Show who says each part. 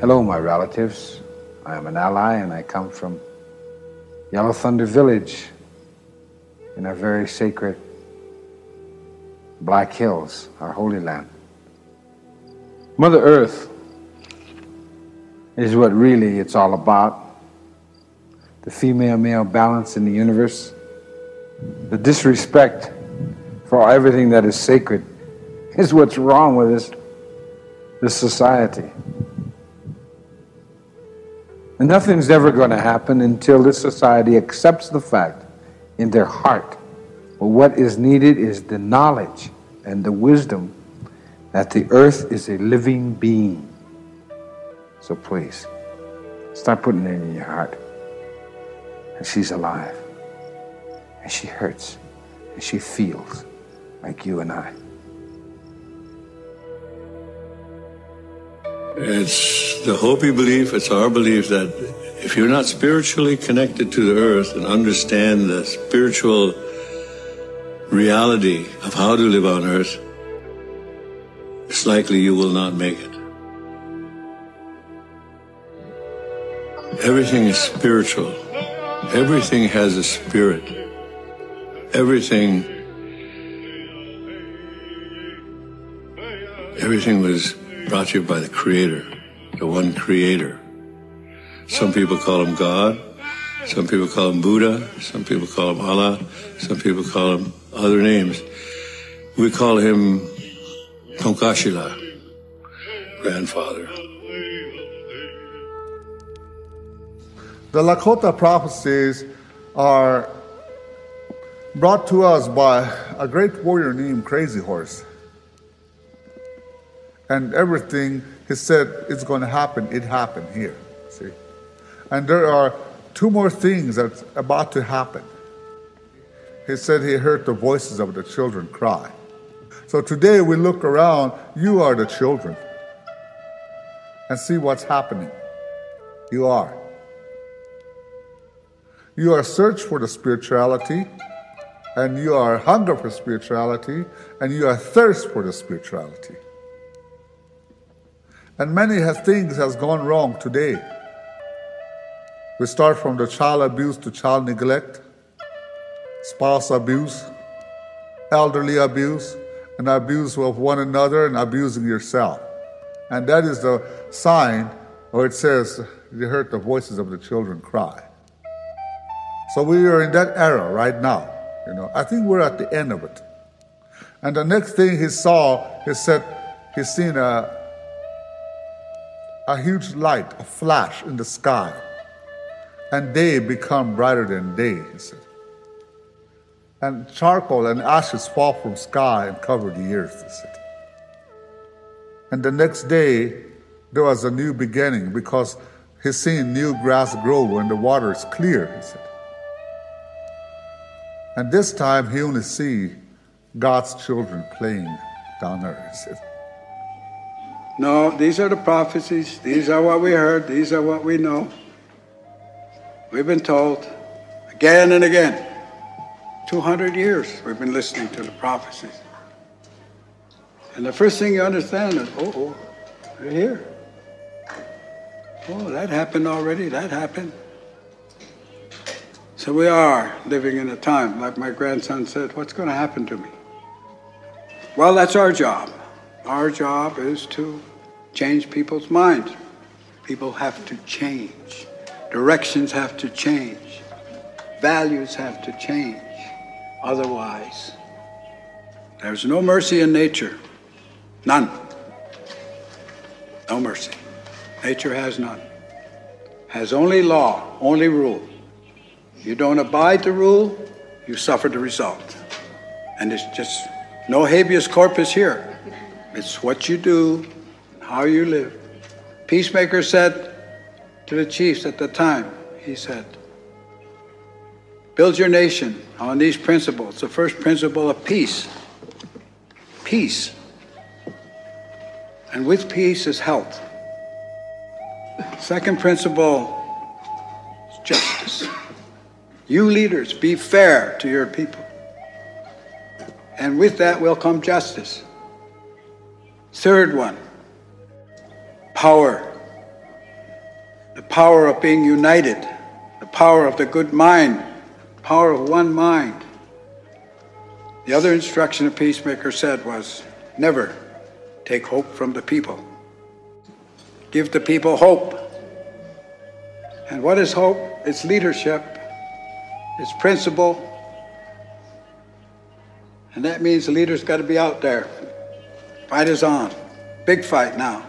Speaker 1: Hello, my relatives. I am an ally and I come from Yellow Thunder Village in our very sacred Black Hills, our holy land. Mother Earth is what really it's all about. The female male balance in the universe, the disrespect for everything that is sacred is what's wrong with this, this society. Nothing's ever going to happen until this society accepts the fact in their heart. What is needed is the knowledge and the wisdom that the earth is a living being. So please, start putting it in your heart. And she's alive. And she hurts. And she feels like you and I.
Speaker 2: It's the Hopi belief, it's our belief that if you're not spiritually connected to the earth and understand the spiritual reality of how to live on earth, it's likely you will not make it. Everything is spiritual. Everything has a spirit. Everything everything was brought to you by the Creator, the one Creator. Some people call him God. Some people call him Buddha. Some people call him Allah. Some people call him other names. We call him Tonkashila, grandfather.
Speaker 3: The Lakota prophecies are brought to us by a great warrior named Crazy Horse and everything he said is going to happen, it happened here. See? And there are two more things that's about to happen. He said he heard the voices of the children cry. So today we look around, you are the children, and see what's happening. You are. You are search for the spirituality, and you are hunger for spirituality, and you are thirst for the spirituality. And many things has gone wrong today. We start from the child abuse to child neglect, spouse abuse, elderly abuse, and abuse of one another and abusing yourself. And that is the sign where it says, You heard the voices of the children cry. So we are in that era right now. You know, I think we're at the end of it. And the next thing he saw, he said, he's seen a, a huge light, a flash in the sky, and day become brighter than day, he said. And charcoal and ashes fall from sky and cover the earth, he said. And the next day, there was a new beginning because he seen new grass grow when the water is clear, he said. And this time he only see God's children playing down there, he said.
Speaker 4: No, these are the prophecies. These are what we heard. These are what we know. We've been told again and again. 200 years we've been listening to the prophecies. And the first thing you understand is, oh, oh, they're here. Oh, that happened already. That happened. So we are living in a time, like my grandson said, what's going to happen to me? Well, that's our job. Our job is to change people's minds. People have to change. Directions have to change. Values have to change. Otherwise, there's no mercy in nature. None. No mercy. Nature has none. Has only law, only rule. You don't abide the rule, you suffer the result. And it's just no habeas corpus here. It's what you do, how you live. Peacemaker said to the chiefs at the time, he said, Build your nation on these principles. The first principle of peace. Peace. And with peace is health. Second principle is justice. You leaders, be fair to your people. And with that will come justice. Third one, power. The power of being united, the power of the good mind, power of one mind. The other instruction a peacemaker said was never take hope from the people. Give the people hope. And what is hope? It's leadership, it's principle. And that means the leader's got to be out there. Fight is on. Big fight now.